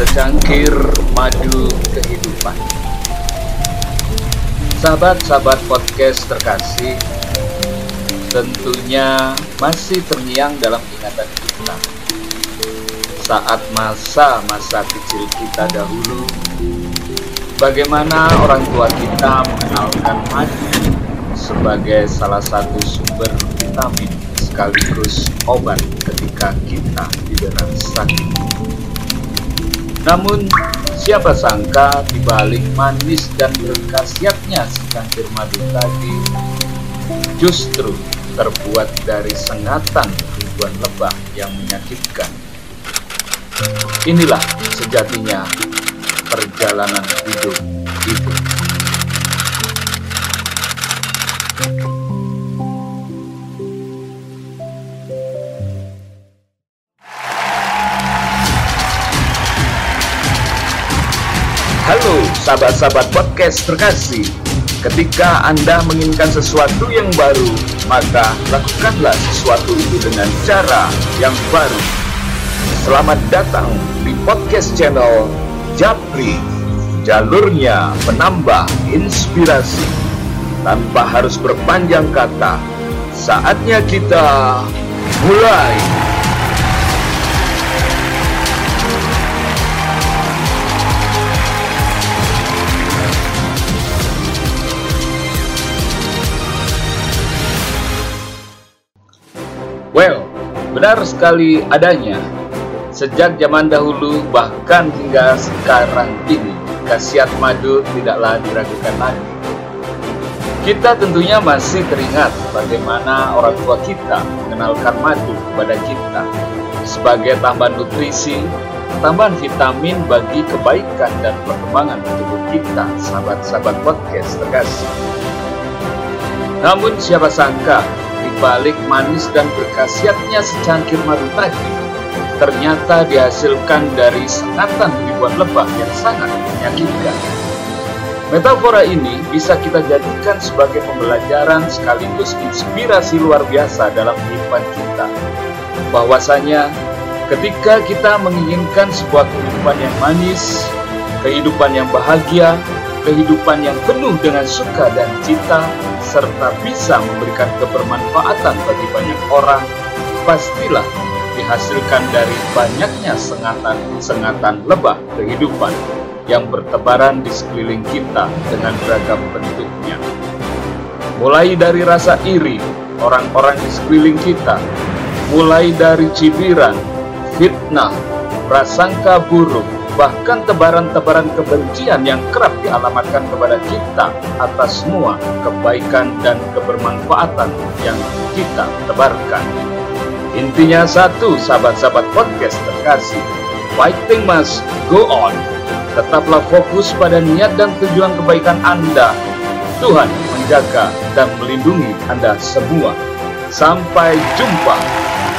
secangkir madu kehidupan. Sahabat-sahabat podcast terkasih, tentunya masih terngiang dalam ingatan kita. Saat masa-masa kecil kita dahulu, bagaimana orang tua kita mengenalkan madu sebagai salah satu sumber vitamin sekaligus obat ketika kita didera sakit. Namun, siapa sangka di balik manis dan berkhasiatnya secangkir madu tadi justru terbuat dari sengatan ribuan lebah yang menyakitkan. Inilah sejatinya perjalanan hidup itu. Halo sahabat-sahabat podcast terkasih. Ketika Anda menginginkan sesuatu yang baru Maka lakukanlah sesuatu itu dengan cara yang baru. Selamat datang di podcast channel Japri. Jalurnya penambah inspirasi. Tanpa harus berpanjang kata Saatnya kita mulai Well, benar sekali adanya. Sejak zaman dahulu bahkan hingga sekarang ini, khasiat madu tidaklah diragukan lagi. Kita tentunya masih teringat bagaimana orang tua kita mengenalkan madu kepada kita sebagai tambahan nutrisi, tambahan vitamin bagi kebaikan dan perkembangan tubuh kita, sahabat-sahabat podcast terkasih. Namun siapa sangka di balik manis dan berkhasiatnya secangkir madu tadi, ternyata dihasilkan dari sengatan ribuan lebah yang sangat menyakitkan. Metafora ini bisa kita jadikan sebagai pembelajaran sekaligus inspirasi luar biasa dalam kehidupan kita. Bahwasanya ketika kita menginginkan sebuah kehidupan yang manis, kehidupan yang bahagia, kehidupan yang penuh dengan suka dan cita, serta bisa memberikan kebermanfaatan bagi banyak orang, pastilah dihasilkan dari banyaknya sengatan-sengatan lebah kehidupan yang bertebaran di sekeliling kita dengan beragam bentuknya. Mulai dari rasa iri orang-orang di sekeliling kita, mulai dari cibiran, fitnah, prasangka buruk, bahkan tebaran-tebaran kebencian yang kerap dialamatkan kepada kita atas semua kebaikan dan kebermanfaatan yang kita tebarkan. Intinya satu, sahabat-sahabat podcast terkasih, fighting must go on. Tetaplah fokus pada niat dan tujuan kebaikan Anda. Tuhan menjaga dan melindungi Anda semua. Sampai jumpa.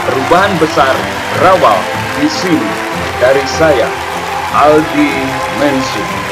Perubahan besar berawal di sini dari saya, I'll be mentioned.